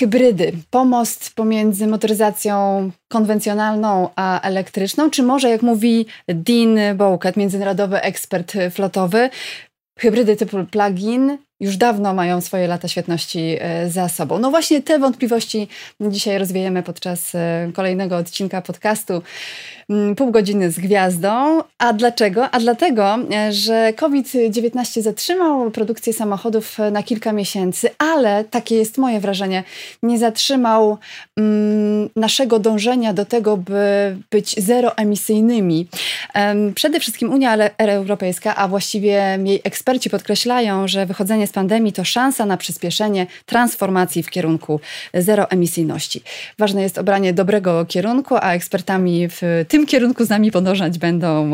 hybrydy, pomost pomiędzy motoryzacją konwencjonalną a elektryczną, czy może, jak mówi Dean Bowcat, międzynarodowy ekspert flotowy, hybrydy typu plug-in już dawno mają swoje lata świetności e, za sobą. No właśnie te wątpliwości dzisiaj rozwiejemy podczas e, kolejnego odcinka podcastu Pół godziny z gwiazdą. A dlaczego? A dlatego, e, że COVID-19 zatrzymał produkcję samochodów na kilka miesięcy, ale takie jest moje wrażenie, nie zatrzymał mm, naszego dążenia do tego, by być zeroemisyjnymi. Przede wszystkim Unia Europejska, a właściwie jej eksperci podkreślają, że wychodzenie z pandemii to szansa na przyspieszenie transformacji w kierunku zeroemisyjności. Ważne jest obranie dobrego kierunku, a ekspertami w tym kierunku z nami podążać będą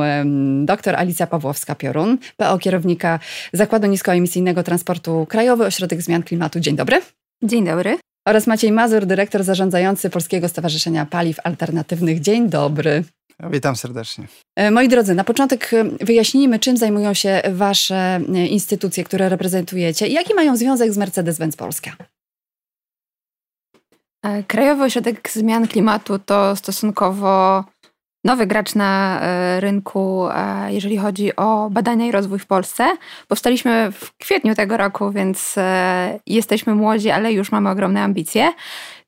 dr Alicja Pawłowska-Piorun, PO kierownika Zakładu Niskoemisyjnego Transportu Krajowy Ośrodek Zmian Klimatu. Dzień dobry. Dzień dobry. Oraz Maciej Mazur, dyrektor zarządzający Polskiego Stowarzyszenia Paliw Alternatywnych. Dzień dobry. Witam serdecznie. E, moi drodzy, na początek e, wyjaśnijmy, czym zajmują się Wasze e, instytucje, które reprezentujecie i jaki mają związek z Mercedes-Benz Polska. Krajowy Ośrodek Zmian Klimatu to stosunkowo nowy gracz na rynku, jeżeli chodzi o badania i rozwój w Polsce. Powstaliśmy w kwietniu tego roku, więc jesteśmy młodzi, ale już mamy ogromne ambicje.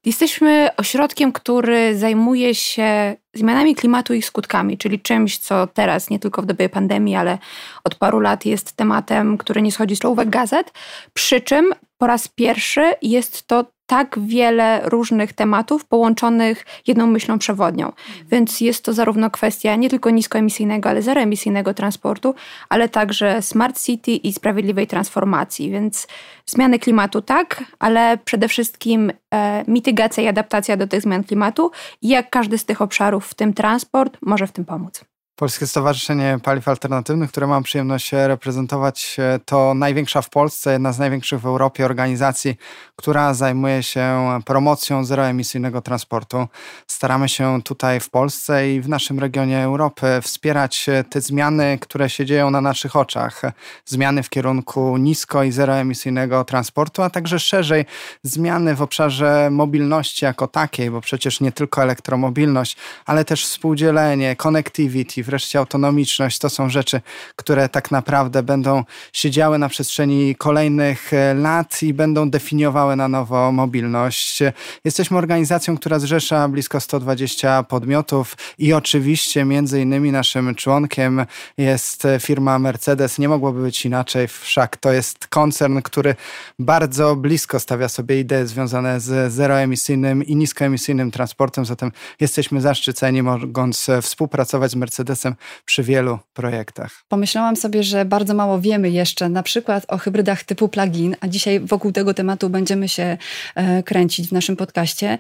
Jesteśmy ośrodkiem, który zajmuje się zmianami klimatu i ich skutkami, czyli czymś, co teraz, nie tylko w dobie pandemii, ale od paru lat jest tematem, który nie schodzi z czołówek gazet. Przy czym po raz pierwszy jest to tak wiele różnych tematów połączonych jedną myślą przewodnią. Mhm. Więc jest to zarówno kwestia nie tylko niskoemisyjnego, ale zeroemisyjnego transportu, ale także smart city i sprawiedliwej transformacji. Więc zmiany klimatu tak, ale przede wszystkim e, mitygacja i adaptacja do tych zmian klimatu i jak każdy z tych obszarów, w tym transport, może w tym pomóc. Polskie Stowarzyszenie Paliw Alternatywnych, które mam przyjemność reprezentować, to największa w Polsce, jedna z największych w Europie organizacji, która zajmuje się promocją zeroemisyjnego transportu. Staramy się tutaj w Polsce i w naszym regionie Europy wspierać te zmiany, które się dzieją na naszych oczach. Zmiany w kierunku nisko i zeroemisyjnego transportu, a także szerzej zmiany w obszarze mobilności jako takiej, bo przecież nie tylko elektromobilność, ale też współdzielenie, connectivity, wreszcie autonomiczność to są rzeczy, które tak naprawdę będą się działy na przestrzeni kolejnych e, lat i będą definiowały na nowo mobilność. Jesteśmy organizacją, która zrzesza blisko 120 podmiotów i oczywiście między innymi naszym członkiem jest firma Mercedes. Nie mogłoby być inaczej, wszak to jest koncern, który bardzo blisko stawia sobie idee związane z zeroemisyjnym i niskoemisyjnym transportem, zatem jesteśmy zaszczyceni mogąc współpracować z Mercedesem przy wielu projektach. Pomyślałam sobie, że bardzo mało wiemy jeszcze na przykład o hybrydach typu plug-in, a dzisiaj wokół tego tematu będziemy się e, kręcić w naszym podcaście.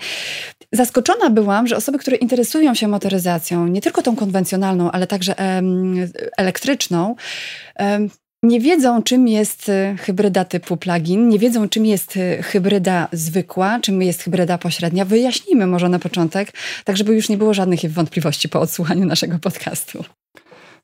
Zaskoczona byłam, że osoby, które interesują się motoryzacją, nie tylko tą konwencjonalną, ale także elektryczną, nie wiedzą, czym jest e, hybryda typu plugin, nie wiedzą, czym jest e, hybryda zwykła, czym jest hybryda pośrednia. Wyjaśnijmy może na początek, tak żeby już nie było żadnych wątpliwości po odsłuchaniu naszego podcastu.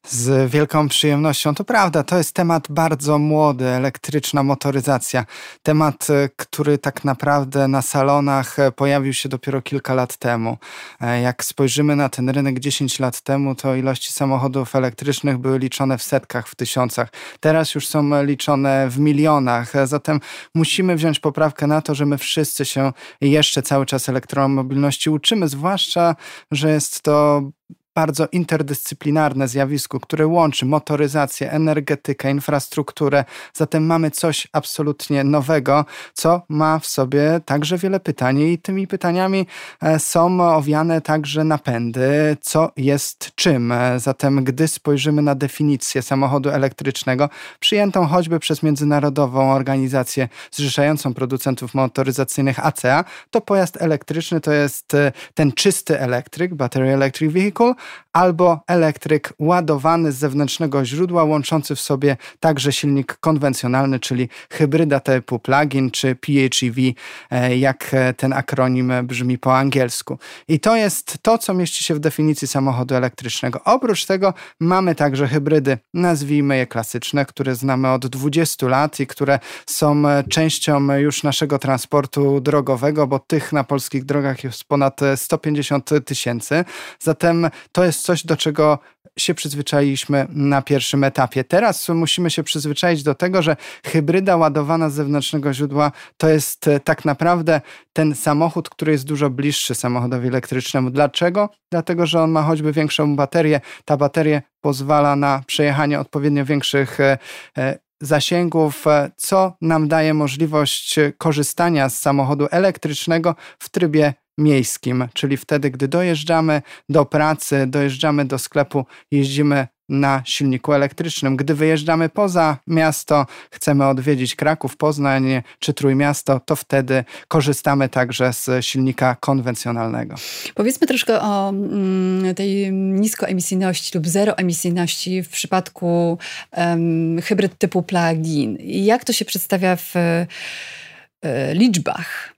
Z wielką przyjemnością. To prawda, to jest temat bardzo młody, elektryczna motoryzacja. Temat, e, który tak naprawdę na salonach e, pojawił się dopiero kilka lat temu. E, jak spojrzymy na ten rynek 10 lat temu, to ilości samochodów elektrycznych były liczone w setkach, w tysiącach. Teraz już są liczone w milionach. Zatem musimy wziąć poprawkę na to, że my wszyscy się jeszcze cały czas elektromobilności uczymy, zwłaszcza, że jest to bardzo interdyscyplinarne zjawisko, które łączy motoryzację, energetykę, infrastrukturę. Zatem mamy coś absolutnie nowego, co ma w sobie także wiele pytań i tymi pytaniami e, są owiane także napędy, co jest czym. E, zatem gdy spojrzymy na definicję samochodu elektrycznego, przyjętą choćby przez międzynarodową organizację zrzeszającą producentów motoryzacyjnych ACEA, to pojazd elektryczny to jest e, ten czysty elektryk, battery electric vehicle, albo elektryk ładowany z zewnętrznego źródła, łączący w sobie także silnik konwencjonalny, czyli hybryda typu plug-in czy PHEV, e, jak ten akronim brzmi po angielsku. I to jest to, co mieści się w definicji samochodu elektrycznego. Oprócz tego mamy także hybrydy, nazwijmy je klasyczne, które znamy od 20 lat i które są częścią już naszego transportu drogowego, bo tych na polskich drogach jest ponad 150 tysięcy. Zatem to jest coś, do czego się przyzwyczailiśmy na pierwszym etapie. Teraz musimy się przyzwyczaić do tego, że hybryda ładowana z zewnętrznego źródła to jest e, tak naprawdę ten samochód, który jest dużo bliższy samochodowi elektrycznemu. Dlaczego? Dlatego, że on ma choćby większą baterię. Ta bateria pozwala na przejechanie odpowiednio większych e, e, zasięgów, co nam daje możliwość korzystania z samochodu elektrycznego w trybie miejskim, czyli wtedy, gdy dojeżdżamy do pracy, dojeżdżamy do sklepu, jeździmy na silniku elektrycznym. Gdy wyjeżdżamy poza miasto, chcemy odwiedzić Kraków, Poznań czy Trójmiasto, to wtedy korzystamy także z silnika konwencjonalnego. Powiedzmy troszkę o mm, tej niskoemisyjności lub zeroemisyjności w przypadku um, hybryd typu plug-in. Jak to się przedstawia w y, liczbach?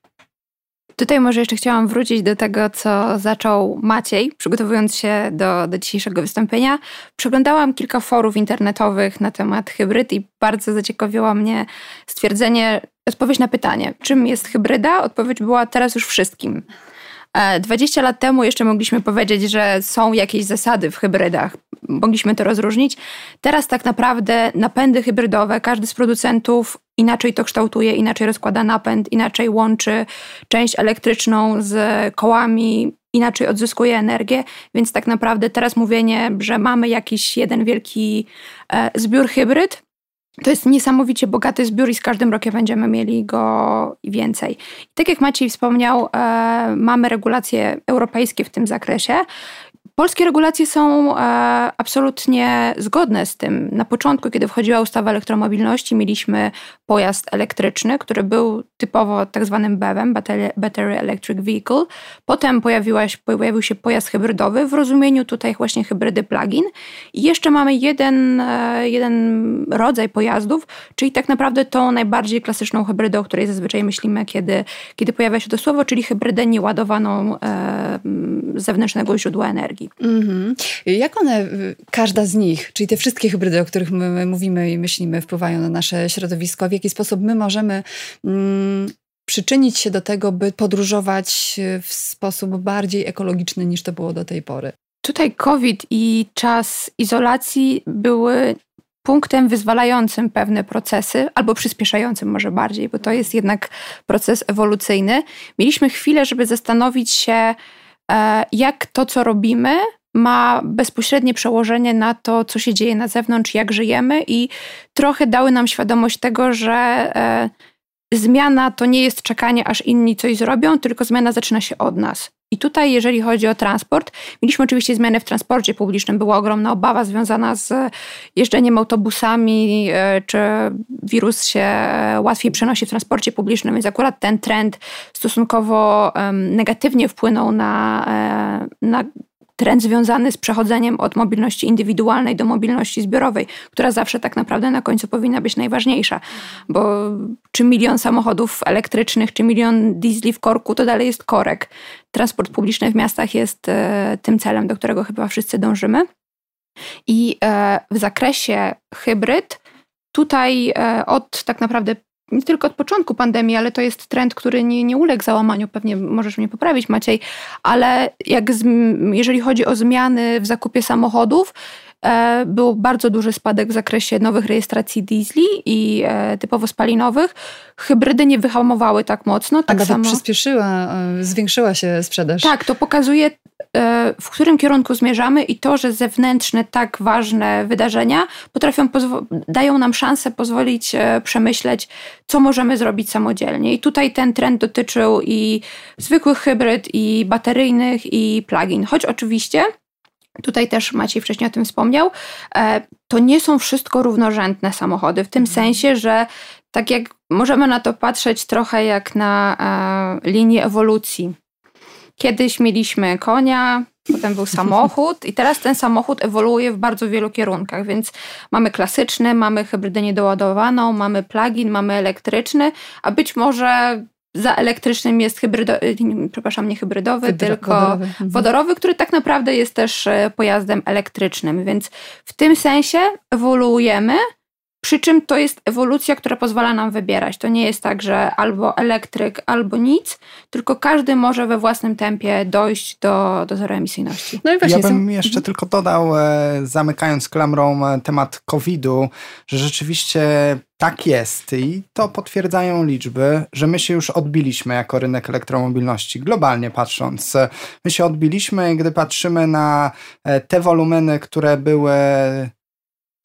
Tutaj może jeszcze chciałam wrócić do tego, co zaczął Maciej, przygotowując się do, do dzisiejszego wystąpienia. Przeglądałam kilka forów internetowych na temat hybryd i bardzo zaciekawiło mnie stwierdzenie, odpowiedź na pytanie, czym jest hybryda? Odpowiedź była teraz już wszystkim. 20 e, lat temu jeszcze mogliśmy powiedzieć, że są jakieś zasady w hybrydach. Mogliśmy to rozróżnić. Teraz tak naprawdę napędy hybrydowe, każdy z producentów inaczej to kształtuje, inaczej rozkłada napęd, inaczej łączy część elektryczną z kołami, inaczej odzyskuje energię, więc tak naprawdę teraz mówienie, że mamy jakiś jeden wielki e, zbiór hybryd, to jest niesamowicie bogaty zbiór i z każdym rokiem będziemy mieli go więcej. I tak jak Maciej wspomniał, e, mamy regulacje europejskie w tym zakresie. Polskie regulacje są e, absolutnie zgodne z tym. Na początku, kiedy wchodziła ustawa elektromobilności, mieliśmy pojazd elektryczny, który był typowo tak zwanym BEV-em, Battery Electric Vehicle. Potem pojawiła się, pojawił się pojazd hybrydowy w rozumieniu tutaj właśnie hybrydy plug-in. I jeszcze mamy jeden, e, jeden rodzaj pojazdów, czyli tak naprawdę tą najbardziej klasyczną hybrydę, o której zazwyczaj myślimy, kiedy, kiedy pojawia się to słowo, czyli hybrydę nieładowaną e, z zewnętrznego źródła energii. Mm-hmm. Jak one, każda z nich, czyli te wszystkie hybrydy, o których my mówimy i myślimy, wpływają na nasze środowisko, w jaki sposób my możemy mm, przyczynić się do tego, by podróżować w sposób bardziej ekologiczny niż to było do tej pory? Tutaj COVID i czas izolacji były punktem wyzwalającym pewne procesy, albo przyspieszającym może bardziej, bo to jest jednak proces ewolucyjny. Mieliśmy chwilę, żeby zastanowić się, jak to, co robimy, ma bezpośrednie przełożenie na to, co się dzieje na zewnątrz, jak żyjemy, i trochę dały nam świadomość tego, że e, zmiana to nie jest czekanie, aż inni coś zrobią, tylko zmiana zaczyna się od nas. I tutaj, jeżeli chodzi o transport, mieliśmy oczywiście zmiany w transporcie publicznym. Była ogromna obawa związana z jeżdżeniem autobusami, e, czy wirus się łatwiej przenosi w transporcie publicznym, więc akurat ten trend stosunkowo negatywnie wpłynął na, e, na trend związany z przechodzeniem od mobilności indywidualnej do mobilności zbiorowej, która zawsze tak naprawdę na końcu powinna być najważniejsza, bo czy milion samochodów elektrycznych, czy milion diesli w korku, to dalej jest korek. Transport publiczny w miastach jest e, tym celem, do którego chyba wszyscy dążymy. I e, w zakresie hybryd, tutaj e, od tak naprawdę nie tylko od początku pandemii, ale to jest trend, który nie, nie uległ załamaniu. Pewnie możesz mnie poprawić, Maciej, ale jak z, jeżeli chodzi o zmiany w zakupie samochodów, e, był bardzo duży spadek w zakresie nowych rejestracji diesli i e, typowo spalinowych. Hybrydy nie wyhamowały tak mocno. Tak A samo... przyspieszyła, e, zwiększyła się sprzedaż. Tak, to pokazuje w którym kierunku zmierzamy i to, że zewnętrzne, tak ważne wydarzenia potrafią, dają nam szansę pozwolić e, przemyśleć, co możemy zrobić samodzielnie. I tutaj ten trend dotyczył i zwykłych hybryd, i bateryjnych, i plug-in. Choć oczywiście Tutaj też Maciej wcześniej o tym wspomniał. E, to nie są wszystko równorzędne samochody, w tym mhm. sensie, że tak jak możemy na to patrzeć trochę jak na linię ewolucji Kiedyś mieliśmy konia, potem był samochód i teraz ten samochód ewoluuje w bardzo wielu kierunkach, więc mamy klasyczny, mamy hybrydę niedoładowaną, mamy plug-in, mamy elektryczny, a być może za elektrycznym jest hybrydowy, przepraszam, nie hybrydowy, Hybry, tylko wodorowy. Mhm. wodorowy, który tak naprawdę jest też e, pojazdem elektrycznym, więc w tym sensie ewoluujemy, przy czym to jest ewolucja, która pozwala nam wybierać. To nie jest tak, że albo elektryk, albo nic, tylko każdy może we własnym tempie dojść do, do zeroemisyjności. No i właśnie. Ja bym jeszcze mhm. tylko dodał, e, zamykając klamrą e, temat COVID-u, że rzeczywiście tak jest i to potwierdzają liczby, że my się już odbiliśmy jako rynek elektromobilności, globalnie patrząc. My się odbiliśmy, gdy patrzymy na e, te wolumeny, które były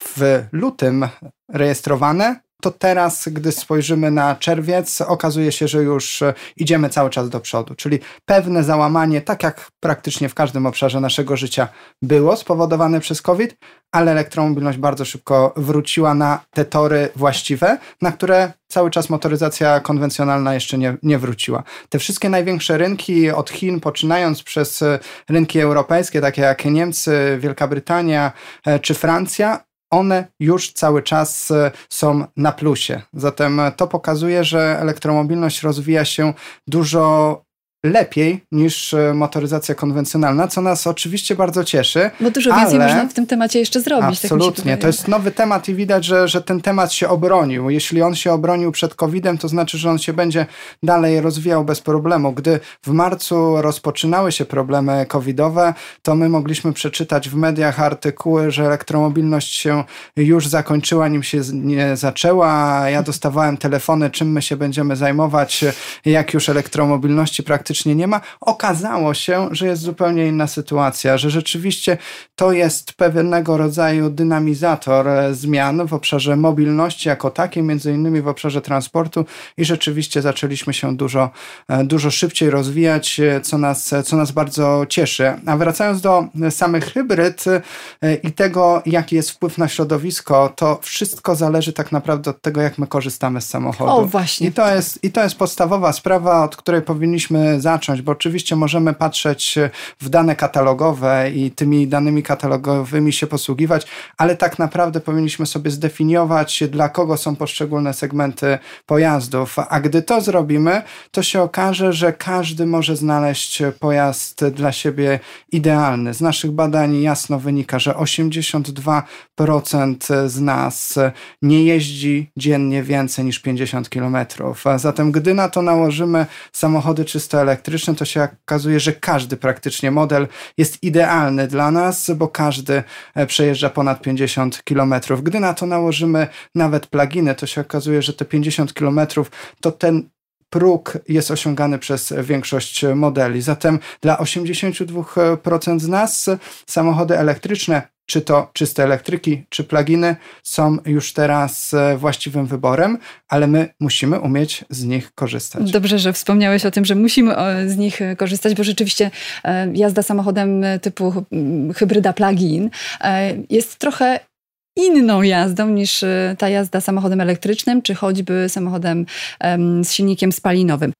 w lutym rejestrowane, to teraz, gdy spojrzymy na czerwiec, okazuje się, że już e, idziemy cały czas do przodu. Czyli pewne załamanie, tak jak praktycznie w każdym obszarze naszego życia było spowodowane przez COVID, ale elektromobilność bardzo szybko wróciła na te tory właściwe, na które cały czas motoryzacja konwencjonalna jeszcze nie, nie wróciła. Te wszystkie największe rynki od Chin, poczynając przez e, rynki europejskie, takie jak Niemcy, Wielka Brytania e, czy Francja, one już cały czas e, są na plusie. Zatem e, to pokazuje, że elektromobilność rozwija się dużo lepiej niż e, motoryzacja konwencjonalna, co nas oczywiście bardzo cieszy. Bo dużo więcej można w tym temacie jeszcze zrobić. Tak absolutnie. Tak to jest nowy temat i widać, że, że ten temat się obronił. Jeśli on się obronił przed COVID-em, to znaczy, że on się będzie dalej rozwijał bez problemu. Gdy w marcu rozpoczynały się problemy covidowe, to my mogliśmy przeczytać w mediach artykuły, że elektromobilność się już zakończyła, nim się nie zaczęła. Ja dostawałem telefony, czym my się będziemy zajmować, jak już elektromobilności praktycznie praktycznie nie ma. Okazało się, że jest zupełnie inna sytuacja, że rzeczywiście to jest pewnego rodzaju dynamizator e, zmian w obszarze mobilności jako takiej, między innymi w obszarze transportu i rzeczywiście zaczęliśmy się dużo, e, dużo szybciej rozwijać, e, co nas, co nas bardzo cieszy. A wracając do samych hybryd i tego, jaki jest wpływ na środowisko, to wszystko zależy tak naprawdę od tego, jak my korzystamy z samochodu. O, właśnie. I to jest, i to jest podstawowa sprawa, od której powinniśmy zacząć, bo oczywiście możemy patrzeć w dane katalogowe i tymi danymi katalogowymi się posługiwać, ale tak naprawdę powinniśmy sobie zdefiniować, dla kogo są poszczególne segmenty pojazdów. A gdy to zrobimy, to się okaże, że każdy może znaleźć pojazd dla siebie idealny. Z naszych badań jasno wynika, że 82% z nas nie jeździ dziennie więcej niż 50 km. Zatem, gdy na to nałożymy samochody czysto elektryczne, elektryczne, to się okazuje, że każdy praktycznie model jest idealny dla nas, bo każdy e, przejeżdża ponad 50 km. Gdy na to nałożymy nawet pluginy, to się okazuje, że te 50 km to ten próg jest osiągany przez większość modeli. Zatem dla 82% z nas samochody elektryczne czy to czyste elektryki, czy pluginy są już teraz e, właściwym wyborem, ale my musimy umieć z nich korzystać. Dobrze, że wspomniałeś o tym, że musimy z nich e, korzystać, bo rzeczywiście e, jazda samochodem typu hybryda plug-in jest trochę inną jazdą niż ta jazda samochodem elektrycznym, czy choćby samochodem z silnikiem spalinowym.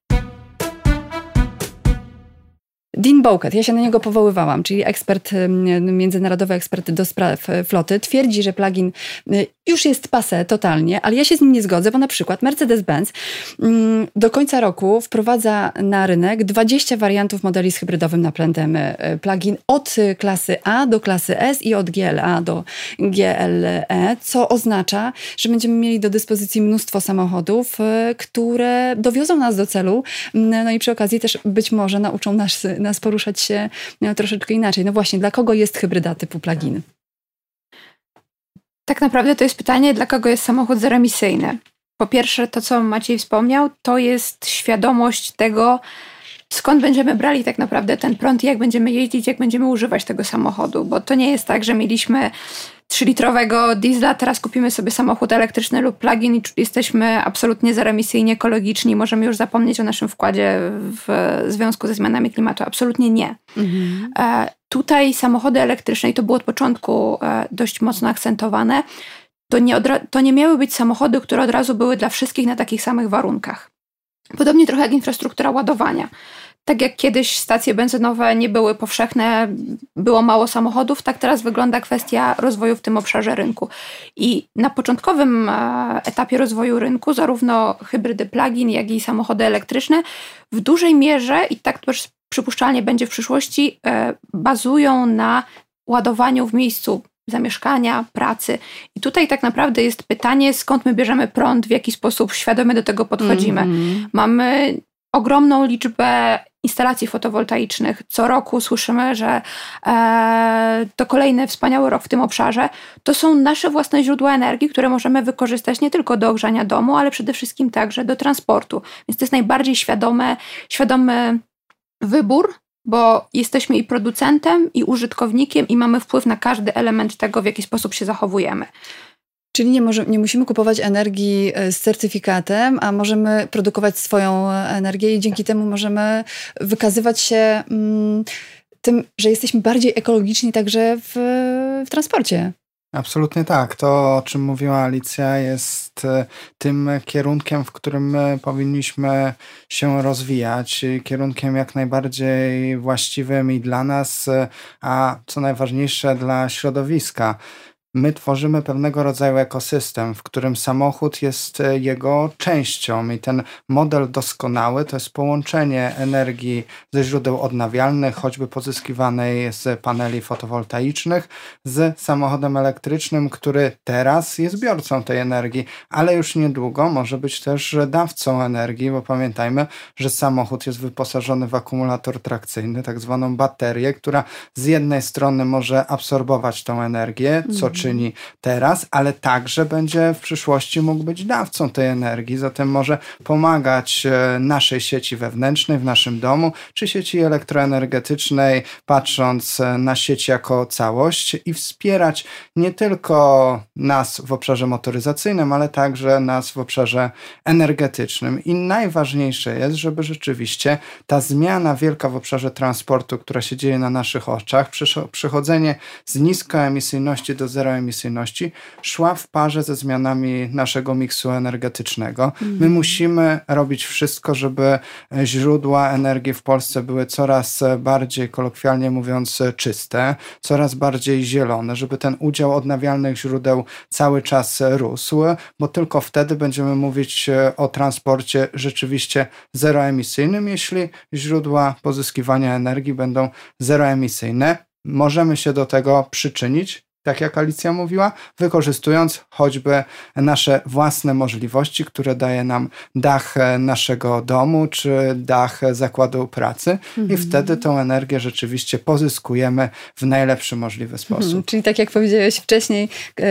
Dean Bowcat, ja się na niego powoływałam, czyli ekspert, międzynarodowy ekspert do spraw e, floty, twierdzi, że plugin e, już jest pase totalnie, ale ja się z nim nie zgodzę, bo na przykład Mercedes-Benz mm, do końca roku wprowadza na rynek 20 wariantów modeli z hybrydowym napędem e, plugin od klasy A do klasy S i od GLA do GLE, co oznacza, że będziemy mieli do dyspozycji mnóstwo samochodów, które dowiozą nas do celu, no i przy okazji też być może nauczą nas nas poruszać się no, troszeczkę inaczej. No właśnie, dla kogo jest hybryda typu plug-in? Tak naprawdę to jest pytanie, dla kogo jest samochód zeroemisyjny. Po pierwsze, to co Maciej wspomniał, to jest świadomość tego, skąd będziemy brali tak naprawdę ten prąd i jak będziemy jeździć, jak będziemy używać tego samochodu, bo to nie jest tak, że mieliśmy 3-litrowego diesla, teraz kupimy sobie samochód elektryczny lub plug-in i jesteśmy absolutnie zeroemisyjnie ekologiczni, możemy już zapomnieć o naszym wkładzie w związku ze zmianami klimatu. Absolutnie nie. Mhm. E, tutaj samochody elektryczne, i to było od początku e, dość mocno akcentowane, to nie, to nie miały być samochody, które od razu były dla wszystkich na takich samych warunkach. Podobnie trochę jak infrastruktura ładowania tak jak kiedyś stacje benzynowe nie były powszechne, było mało samochodów, tak teraz wygląda kwestia rozwoju w tym obszarze rynku. I na początkowym e, etapie rozwoju rynku, zarówno hybrydy plug-in, jak i samochody elektryczne w dużej mierze, i tak też przypuszczalnie będzie w przyszłości, e, bazują na ładowaniu w miejscu zamieszkania, pracy. I tutaj tak naprawdę jest pytanie, skąd my bierzemy prąd, w jaki sposób świadomie do tego podchodzimy. Mm -hmm. Mamy ogromną liczbę instalacji fotowoltaicznych. Co roku słyszymy, że e, to kolejny wspaniały rok w tym obszarze. To są nasze własne źródła energii, które możemy wykorzystać nie tylko do ogrzania domu, ale przede wszystkim także do transportu. Więc to jest najbardziej świadome, świadomy wybór, bo jesteśmy i producentem, i użytkownikiem, i mamy wpływ na każdy element tego, w jaki sposób się zachowujemy. Czyli nie, może, nie musimy kupować energii e, z certyfikatem, a możemy produkować swoją energię i dzięki temu możemy wykazywać się mm, tym, że jesteśmy bardziej ekologiczni także w, w transporcie. Absolutnie tak. To, o czym mówiła Alicja, jest e, tym kierunkiem, w którym powinniśmy się rozwijać. Kierunkiem jak najbardziej właściwym i dla nas, e, a co najważniejsze dla środowiska. My tworzymy pewnego rodzaju ekosystem, w którym samochód jest e, jego częścią, i ten model doskonały to jest połączenie energii ze źródeł odnawialnych, choćby pozyskiwanej z paneli fotowoltaicznych, z samochodem elektrycznym, który teraz jest biorcą tej energii, ale już niedługo może być też dawcą energii, bo pamiętajmy, że samochód jest wyposażony w akumulator trakcyjny, tak zwaną baterię, która z jednej strony może absorbować tą energię, co mm czyni teraz, ale także będzie w przyszłości mógł być dawcą tej energii, zatem może pomagać e, naszej sieci wewnętrznej w naszym domu, czy sieci elektroenergetycznej, patrząc e, na sieć jako całość i wspierać nie tylko nas w obszarze motoryzacyjnym, ale także nas w obszarze energetycznym. I najważniejsze jest, żeby rzeczywiście ta zmiana wielka w obszarze transportu, która się dzieje na naszych oczach, przechodzenie z niskoemisyjności do zero emisyjności szła w parze ze zmianami naszego miksu energetycznego. My mhm. musimy robić wszystko, żeby źródła energii w Polsce były coraz bardziej, kolokwialnie mówiąc, czyste, coraz bardziej zielone, żeby ten udział odnawialnych źródeł cały czas rósł, bo tylko wtedy będziemy mówić o transporcie rzeczywiście zeroemisyjnym, jeśli źródła pozyskiwania energii będą zeroemisyjne. Możemy się do tego przyczynić, tak jak Alicja mówiła, wykorzystując choćby nasze własne możliwości, które daje nam dach naszego domu czy dach zakładu pracy, mhm. i wtedy tą energię rzeczywiście pozyskujemy w najlepszy możliwy sposób. Mhm. Czyli tak jak powiedziałeś wcześniej, e,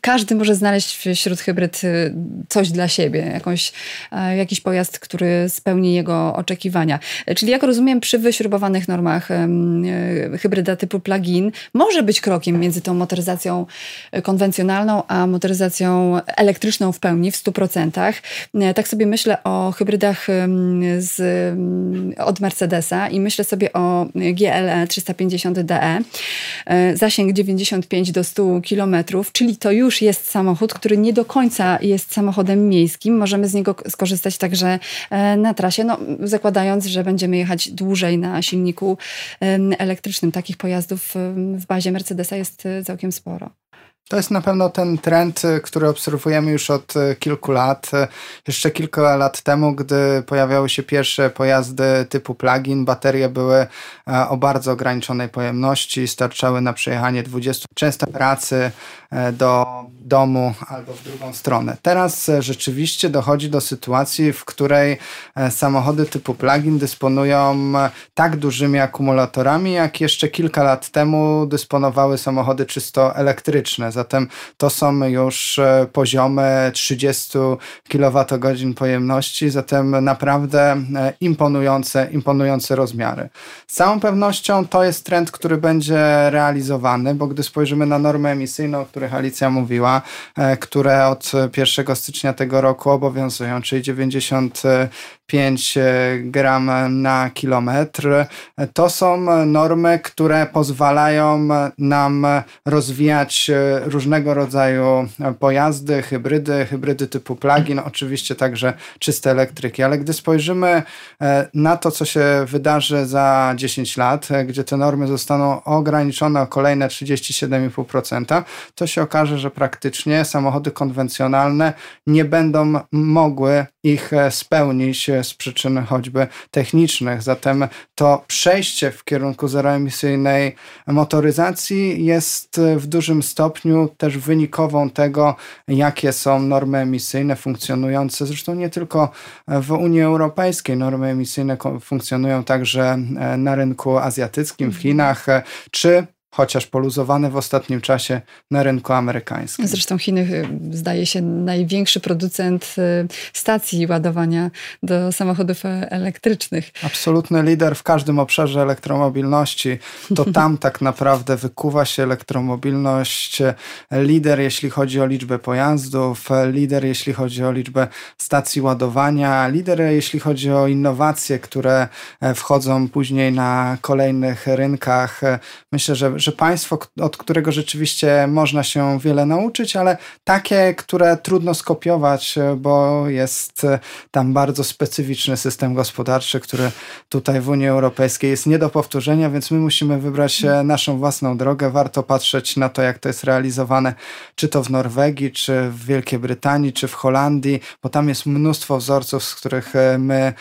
każdy może znaleźć wśród hybryd y, coś dla siebie, jakąś, e, jakiś pojazd, który spełni jego oczekiwania. Czyli jak rozumiem, przy wyśrubowanych normach e, hybryda typu plug-in może być krokiem między tą motoryzacją konwencjonalną, a motoryzacją elektryczną w pełni, w 100%. E, tak sobie myślę o hybrydach z, od Mercedesa i myślę sobie o GLE 350DE. Zasięg 95 do 100 km, czyli to już już jest samochód, który nie do końca jest samochodem miejskim. Możemy z niego skorzystać także e, na trasie, no, zakładając, że będziemy jechać dłużej na silniku elektrycznym. Takich pojazdów w bazie Mercedesa jest e, całkiem sporo. To jest na pewno ten trend, y, który obserwujemy już od y, kilku lat. Y, jeszcze kilka lat temu, gdy pojawiały się pierwsze pojazdy typu plug-in, baterie były e, o bardzo ograniczonej pojemności, starczały na przejechanie 20 często pracy e, do domu albo w drugą stronę. Teraz e, rzeczywiście dochodzi do sytuacji, w której samochody typu plug-in dysponują tak dużymi akumulatorami, jak jeszcze kilka lat temu dysponowały samochody czysto elektryczne Zatem to są już poziomy 30 kWh pojemności, zatem naprawdę e, imponujące, imponujące rozmiary. Z całą pewnością to jest trend, który będzie realizowany, bo gdy spojrzymy na normy emisyjne, o których Alicja mówiła, e, które od 1 stycznia tego roku obowiązują, czyli 90 5 e, gram na kilometr. To są normy, które pozwalają nam rozwijać różnego rodzaju pojazdy, hybrydy, hybrydy typu plug-in, oczywiście także czyste elektryki, ale gdy spojrzymy na to, co się wydarzy za 10 lat, gdzie te normy zostaną ograniczone o kolejne 37,5%, to się okaże, że praktycznie samochody konwencjonalne nie będą mogły ich e, spełnić e, z przyczyn choćby technicznych. Zatem to przejście w kierunku zeroemisyjnej motoryzacji jest e, w dużym stopniu też wynikową tego, jakie są normy emisyjne funkcjonujące, zresztą nie tylko w Unii Europejskiej. Normy emisyjne funkcjonują także na rynku azjatyckim, w Chinach, czy chociaż poluzowane w ostatnim czasie na rynku amerykańskim. Zresztą Chiny y, zdaje się największy producent y, stacji ładowania do samochodów e, elektrycznych. Absolutny lider w każdym obszarze elektromobilności. To tam tak naprawdę wykuwa się elektromobilność. Lider jeśli chodzi o liczbę pojazdów, lider jeśli chodzi o liczbę stacji ładowania, lider jeśli chodzi o innowacje, które e, wchodzą później na kolejnych rynkach. Myślę, że że państwo, od którego rzeczywiście można się wiele nauczyć, ale takie, które trudno skopiować, e, bo jest e, tam bardzo specyficzny system gospodarczy, który tutaj w Unii Europejskiej jest nie do powtórzenia, więc my musimy wybrać e, naszą własną drogę. Warto patrzeć na to, jak to jest realizowane, czy to w Norwegii, czy w Wielkiej Brytanii, czy w Holandii, bo tam jest mnóstwo wzorców, z których my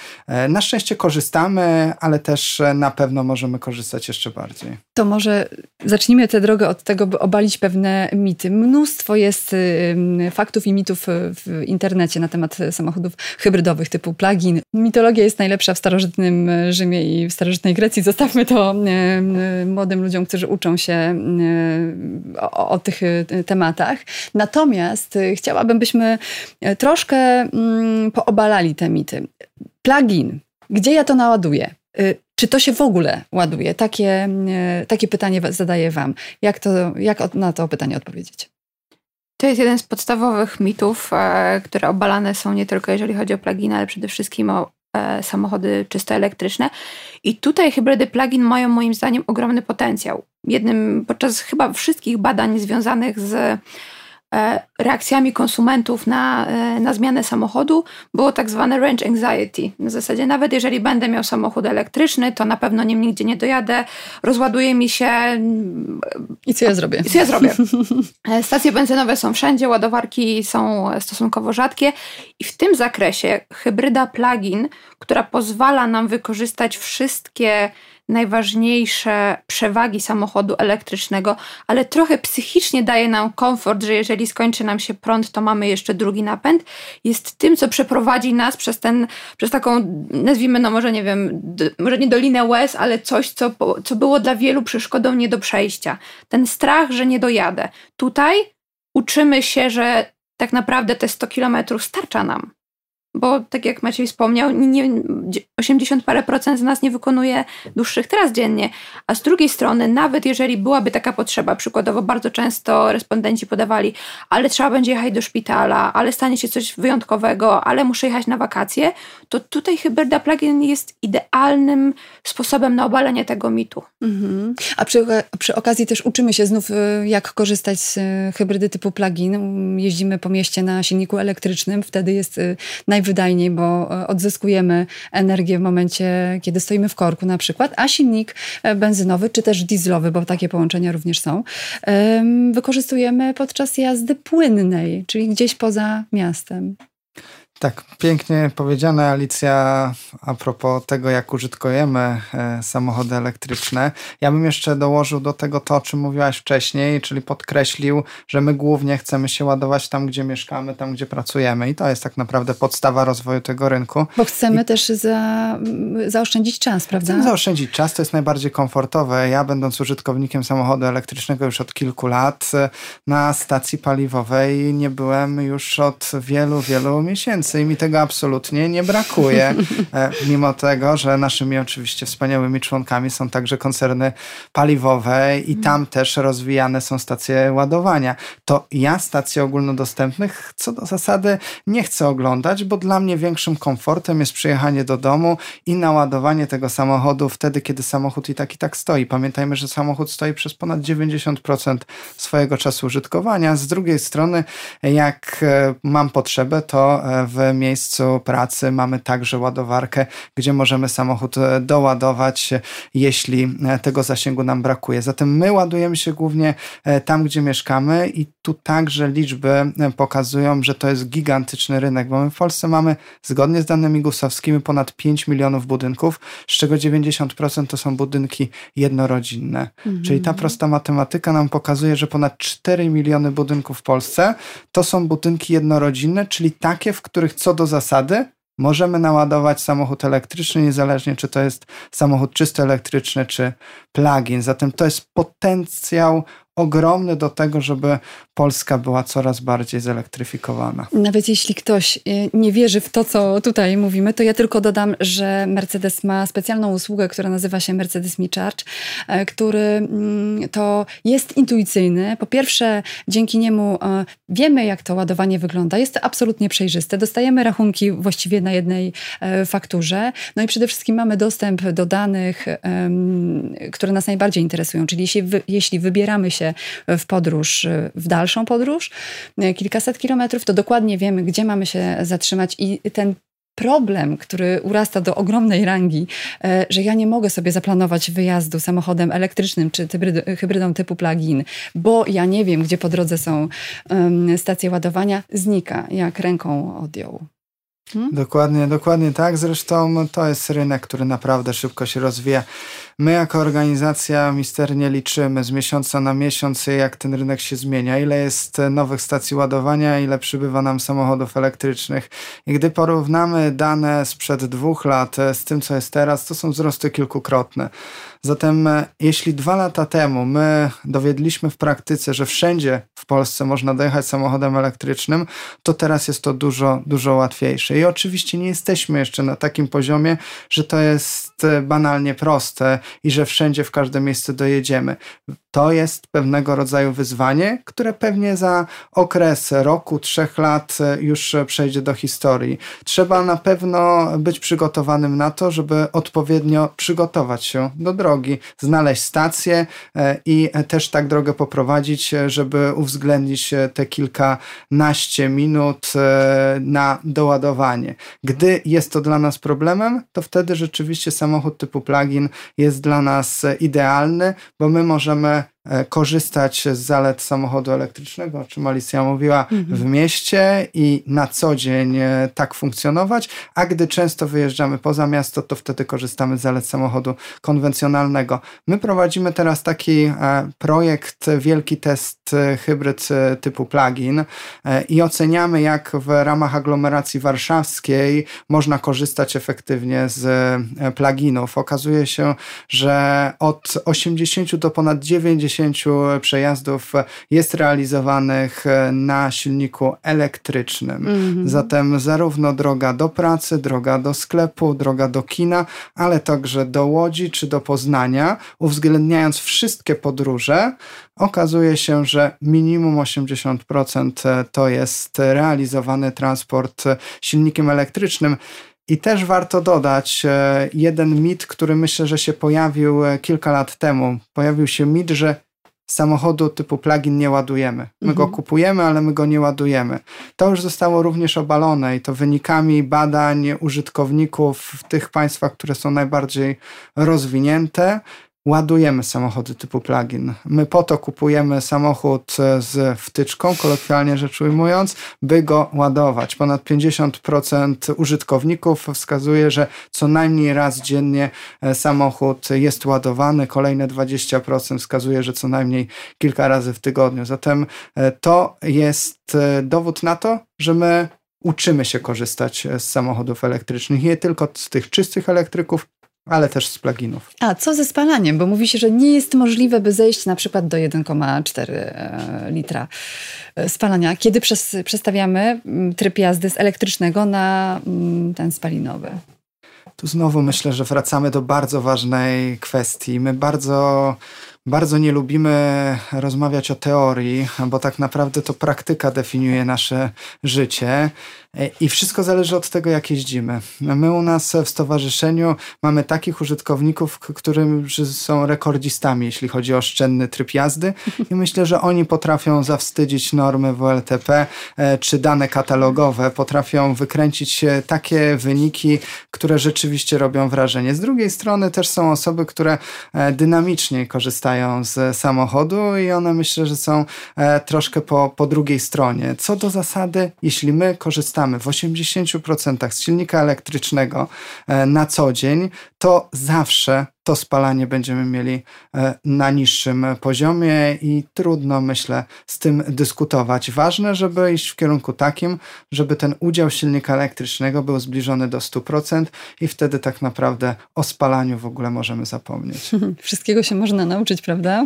na szczęście korzystamy, ale też na pewno możemy korzystać jeszcze bardziej. To może zacznijmy tę drogę od tego, by obalić pewne mity. Mnóstwo jest faktów i mitów w internecie na temat samochodów hybrydowych typu plug-in. Mitologia jest najlepsza w starożytnym Rzymie i w starożytnej Grecji. Zostawmy to młodym ludziom, którzy uczą się o, o tych e, tematach. Natomiast chciałabym, byśmy troszkę poobalali te mity. Plug-in. Gdzie ja to naładuję? Czy to się w ogóle ładuje? Takie, e, takie pytanie zadaję Wam. Jak, to, jak na to pytanie odpowiedzieć? To jest jeden z podstawowych mitów, e, które obalane są nie tylko jeżeli chodzi o pluginy, ale przede wszystkim o e, samochody czysto elektryczne. I tutaj hybrydy plugin mają moim zdaniem ogromny potencjał. Jednym podczas chyba wszystkich badań związanych z reakcjami konsumentów na, e, na zmianę samochodu było tak zwane range anxiety. W zasadzie nawet jeżeli będę miał samochód elektryczny, to na pewno nim nigdzie nie dojadę, rozładuje mi się. I co ja zrobię? I co ja zrobię? E, stacje benzynowe są wszędzie, ładowarki są stosunkowo rzadkie i w tym zakresie hybryda plug-in, która pozwala nam wykorzystać wszystkie najważniejsze przewagi samochodu elektrycznego, ale trochę psychicznie daje nam komfort, że jeżeli skończy nam się prąd, to mamy jeszcze drugi napęd, jest tym, co przeprowadzi nas przez ten, przez taką, nazwijmy, no może nie wiem, może nie dolinę łez, ale coś, co, co było dla wielu przeszkodą nie do przejścia. Ten strach, że nie dojadę. Tutaj uczymy się, że tak naprawdę te 100 kilometrów starcza nam bo tak jak Maciej wspomniał, nie, 80 parę procent z nas nie wykonuje dłuższych tras dziennie, a z drugiej strony, nawet jeżeli byłaby taka potrzeba, przykładowo bardzo często respondenci podawali, ale trzeba będzie jechać do szpitala, ale stanie się coś wyjątkowego, ale muszę jechać na wakacje, to tutaj hybryda plug-in jest idealnym sposobem na obalenie tego mitu. Mhm. A przy, przy okazji też uczymy się znów, y, jak korzystać z y, hybrydy typu plug-in. Jeździmy po mieście na silniku elektrycznym, wtedy jest y, najwyższy wydajniej, bo e, odzyskujemy energię w momencie, kiedy stoimy w korku na przykład, a silnik e, benzynowy czy też dieslowy, bo takie połączenia również są, wykorzystujemy podczas jazdy płynnej, czyli gdzieś poza miastem. Tak, pięknie powiedziane, Alicja, a propos tego, jak użytkujemy e, samochody elektryczne. Ja bym jeszcze dołożył do tego to, o czym mówiłaś wcześniej, czyli podkreślił, że my głównie chcemy się ładować tam, gdzie mieszkamy, tam, gdzie pracujemy. I to jest tak naprawdę podstawa rozwoju tego rynku. Bo chcemy I... też za, zaoszczędzić czas, prawda? Chcemy zaoszczędzić czas, to jest najbardziej komfortowe. Ja, będąc użytkownikiem samochodu elektrycznego już od kilku lat, na stacji paliwowej nie byłem już od wielu, wielu miesięcy i mi tego absolutnie nie brakuje. E, mimo tego, że naszymi oczywiście wspaniałymi członkami są także koncerny paliwowe i tam też rozwijane są stacje ładowania. To ja stacji ogólnodostępnych co do zasady nie chcę oglądać, bo dla mnie większym komfortem jest przyjechanie do domu i naładowanie tego samochodu wtedy, kiedy samochód i tak i tak stoi. Pamiętajmy, że samochód stoi przez ponad 90% swojego czasu użytkowania. Z drugiej strony, jak e, mam potrzebę, to e, w miejscu pracy mamy także ładowarkę, gdzie możemy samochód e, doładować, jeśli tego zasięgu nam brakuje. Zatem my ładujemy się głównie tam, gdzie mieszkamy i tu także liczby pokazują, że to jest gigantyczny rynek, bo my w Polsce mamy zgodnie z danymi gusowskimi ponad 5 milionów budynków, z czego 90% to są budynki jednorodzinne. Mhm. Czyli ta prosta matematyka nam pokazuje, że ponad 4 miliony budynków w Polsce to są budynki jednorodzinne, czyli takie, w których co do zasady możemy naładować samochód elektryczny, niezależnie czy to jest samochód czysto elektryczny, czy plug-in. Zatem to jest potencjał ogromny do tego, żeby Polska była coraz bardziej zelektryfikowana. Nawet jeśli ktoś y, nie wierzy w to, co tutaj mówimy, to ja tylko dodam, że Mercedes ma specjalną usługę, która nazywa się Mercedes Me Charge, e, który mm, to jest intuicyjny. Po pierwsze, dzięki niemu e, wiemy, jak to ładowanie wygląda. Jest to absolutnie przejrzyste. Dostajemy rachunki właściwie na jednej e, fakturze. No i przede wszystkim mamy dostęp do danych, które nas najbardziej interesują. Czyli jeśli, jeśli wybieramy się w podróż, w dalszą podróż, kilkaset kilometrów, to dokładnie wiemy, gdzie mamy się zatrzymać i ten problem, który urasta do ogromnej rangi, e, że ja nie mogę sobie zaplanować wyjazdu samochodem elektrycznym czy hybrydą typu plug-in, bo ja nie wiem, gdzie po drodze są stacje ładowania, znika jak ręką odjął. Hmm? Dokładnie, dokładnie tak. Zresztą to jest rynek, który naprawdę szybko się rozwija. My jako organizacja misternie liczymy z miesiąca na miesiąc, jak ten rynek się zmienia, ile jest nowych stacji ładowania, ile przybywa nam samochodów elektrycznych. I gdy porównamy dane sprzed dwóch lat z tym, co jest teraz, to są wzrosty kilkukrotne. Zatem e, jeśli dwa lata temu my dowiedliśmy w praktyce, że wszędzie w Polsce można dojechać samochodem elektrycznym, to teraz jest to dużo, dużo łatwiejsze. I oczywiście nie jesteśmy jeszcze na takim poziomie, że to jest e, banalnie proste i że wszędzie, w każde miejsce dojedziemy. To jest pewnego rodzaju wyzwanie, które pewnie za okres roku, trzech lat e, już przejdzie do historii. Trzeba na pewno być przygotowanym na to, żeby odpowiednio przygotować się do drogi, znaleźć stację e, i też tak drogę poprowadzić, żeby uwzględnić te kilkanaście minut na doładowanie. Gdy jest to dla nas problemem, to wtedy rzeczywiście samochód typu plug-in jest dla nas idealny, bo my możemy korzystać z zalet samochodu elektrycznego, o czym Alicja mówiła, mhm. w mieście i na co dzień e, tak funkcjonować, a gdy często wyjeżdżamy poza miasto, to wtedy korzystamy z zalet samochodu konwencjonalnego. My prowadzimy teraz taki e, projekt, wielki test hybryd typu plug-in i oceniamy, jak w ramach aglomeracji warszawskiej można korzystać efektywnie z pluginów. Okazuje się, że od 80 do ponad 90 10 przejazdów jest realizowanych na silniku elektrycznym. Mm-hmm. Zatem zarówno droga do pracy, droga do sklepu, droga do kina, ale także do Łodzi czy do Poznania, uwzględniając wszystkie podróże, okazuje się, że minimum 80% to jest realizowany transport silnikiem elektrycznym. I też warto dodać e, jeden mit, który myślę, że się pojawił e, kilka lat temu. Pojawił się mit, że samochodu typu plugin nie ładujemy. My mhm. go kupujemy, ale my go nie ładujemy. To już zostało również obalone i to wynikami badań użytkowników w tych państwach, które są najbardziej rozwinięte, ładujemy samochody typu plug-in. My po to kupujemy samochód e, z wtyczką, kolokwialnie rzecz ujmując, by go ładować. Ponad 50% użytkowników wskazuje, że co najmniej raz dziennie e, samochód jest ładowany, kolejne 20% wskazuje, że co najmniej kilka razy w tygodniu. Zatem e, to jest dowód na to, że my uczymy się korzystać z samochodów elektrycznych, nie tylko z tych czystych elektryków, ale też z pluginów. A co ze spalaniem? Bo mówi się, że nie jest możliwe, by zejść na przykład do 1,4 e, litra e, spalania, kiedy przestawiamy mm, tryb jazdy z elektrycznego na mm, ten spalinowy. Tu znowu myślę, że wracamy do bardzo ważnej kwestii. My bardzo bardzo nie lubimy rozmawiać o teorii, bo tak naprawdę to praktyka definiuje nasze życie. I wszystko zależy od tego, jak jeździmy. My u nas w stowarzyszeniu mamy takich użytkowników, którzy są rekordzistami, jeśli chodzi o oszczędny tryb jazdy i myślę, że oni potrafią zawstydzić normy WLTP e, czy dane katalogowe, potrafią wykręcić takie wyniki, które rzeczywiście robią wrażenie. Z drugiej strony też są osoby, które e, dynamicznie korzystają z samochodu i one myślę, że są e, troszkę po, po drugiej stronie. Co do zasady, jeśli my korzystamy korzystamy w 80% z silnika elektrycznego e, na co dzień, to zawsze to spalanie będziemy mieli e, na niższym poziomie i trudno, myślę, z tym dyskutować. Ważne, żeby iść w kierunku takim, żeby ten udział silnika elektrycznego był zbliżony do 100% i wtedy tak naprawdę o spalaniu w ogóle możemy zapomnieć. Wszystkiego się można nauczyć, prawda?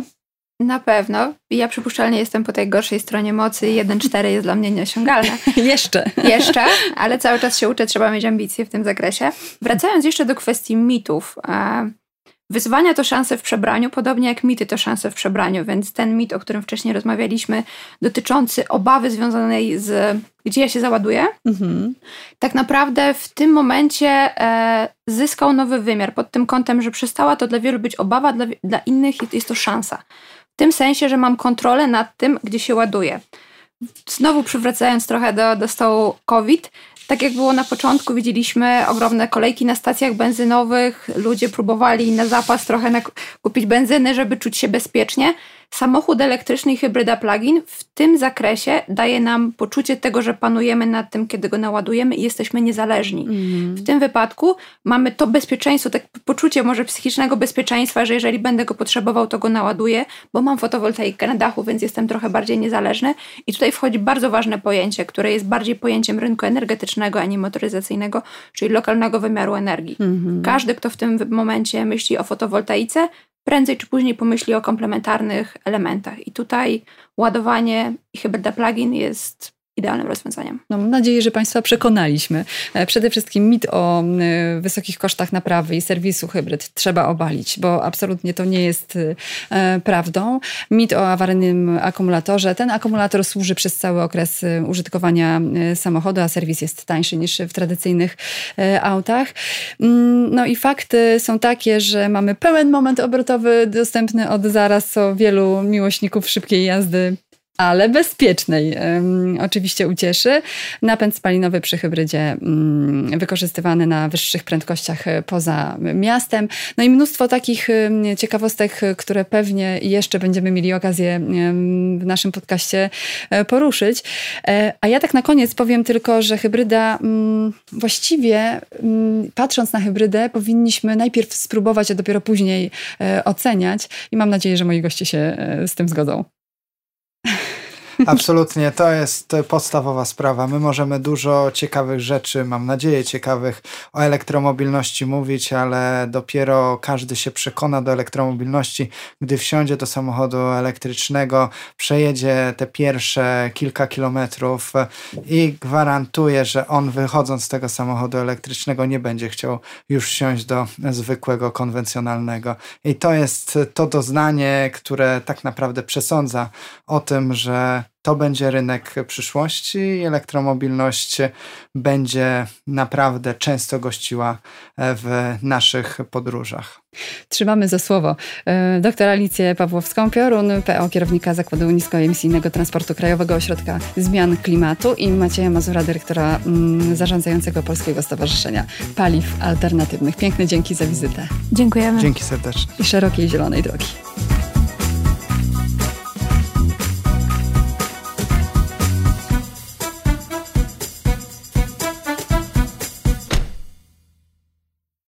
Na pewno. Ja przypuszczalnie jestem po tej gorszej stronie mocy i 1.4 jest dla mnie nieosiągalne. jeszcze. Jeszcze, ale cały czas się uczę, trzeba mieć ambicje w tym zakresie. Wracając jeszcze do kwestii mitów. Wyzwania to szanse w przebraniu, podobnie jak mity to szanse w przebraniu, więc ten mit, o którym wcześniej rozmawialiśmy, dotyczący obawy związanej z gdzie ja się załaduję, mhm. tak naprawdę w tym momencie e, zyskał nowy wymiar pod tym kątem, że przestała to dla wielu być obawa, dla, dla innych jest to szansa. Tym sensie, że mam kontrolę nad tym, gdzie się ładuję. Znowu przywracając trochę do, do stołu COVID, tak jak było na początku, widzieliśmy ogromne kolejki na stacjach benzynowych, ludzie próbowali na zapas trochę kupić benzyny, żeby czuć się bezpiecznie. Samochód elektryczny i hybryda plug-in w tym zakresie daje nam poczucie tego, że panujemy nad tym, kiedy go naładujemy i jesteśmy niezależni. Mm. W tym wypadku mamy to bezpieczeństwo, tak poczucie może psychicznego bezpieczeństwa, że jeżeli będę go potrzebował, to go naładuję, bo mam fotowoltaikę na dachu, więc jestem trochę bardziej niezależny. I tutaj wchodzi bardzo ważne pojęcie, które jest bardziej pojęciem rynku energetycznego, a nie motoryzacyjnego, czyli lokalnego wymiaru energii. Mm. Każdy, kto w tym momencie myśli o fotowoltaice, prędzej czy później pomyśli o komplementarnych elementach. I tutaj ładowanie i hybryda plugin jest idealnym rozwiązaniem. No, mam nadzieję, że Państwa przekonaliśmy. E, przede wszystkim mit o e, wysokich kosztach naprawy i serwisu hybryd trzeba obalić, bo absolutnie to nie jest e, prawdą. Mit o awaryjnym akumulatorze. Ten akumulator służy przez cały okres użytkowania samochodu, a serwis jest tańszy niż w tradycyjnych autach. Mm, no i fakty są takie, że mamy pełen moment obrotowy dostępny od zaraz, co wielu miłośników szybkiej jazdy ale bezpiecznej oczywiście ucieszy. Napęd spalinowy przy hybrydzie mm, wykorzystywany na wyższych prędkościach e, poza miastem. No i mnóstwo takich ciekawostek, które pewnie jeszcze będziemy mieli okazję w naszym podcaście e, poruszyć. E, a ja tak na koniec powiem tylko, że hybryda mm, właściwie mm, patrząc na hybrydę powinniśmy najpierw spróbować, a dopiero później oceniać i mam nadzieję, że moi goście się z tym zgodzą. Absolutnie, to jest podstawowa sprawa. My możemy dużo ciekawych rzeczy, mam nadzieję ciekawych, o elektromobilności mówić, ale dopiero każdy się przekona do elektromobilności, gdy wsiądzie do samochodu elektrycznego, przejedzie te pierwsze kilka kilometrów i gwarantuję, że on wychodząc z tego samochodu elektrycznego nie będzie chciał już wsiąść do zwykłego, konwencjonalnego. I to jest to doznanie, które tak naprawdę przesądza o tym, że to będzie rynek przyszłości i elektromobilność będzie naprawdę często gościła e, w naszych podróżach. Trzymamy za słowo. E, doktor Alicję Pawłowską-Piorun, PO kierownika Zakładu Niskoemisyjnego Transportu Krajowego Ośrodka Zmian Klimatu i Macieja Mazura, dyrektora mm, zarządzającego Polskiego Stowarzyszenia Paliw Alternatywnych. Piękne dzięki za wizytę. Dziękujemy. Dzięki serdecznie. I szerokiej zielonej drogi.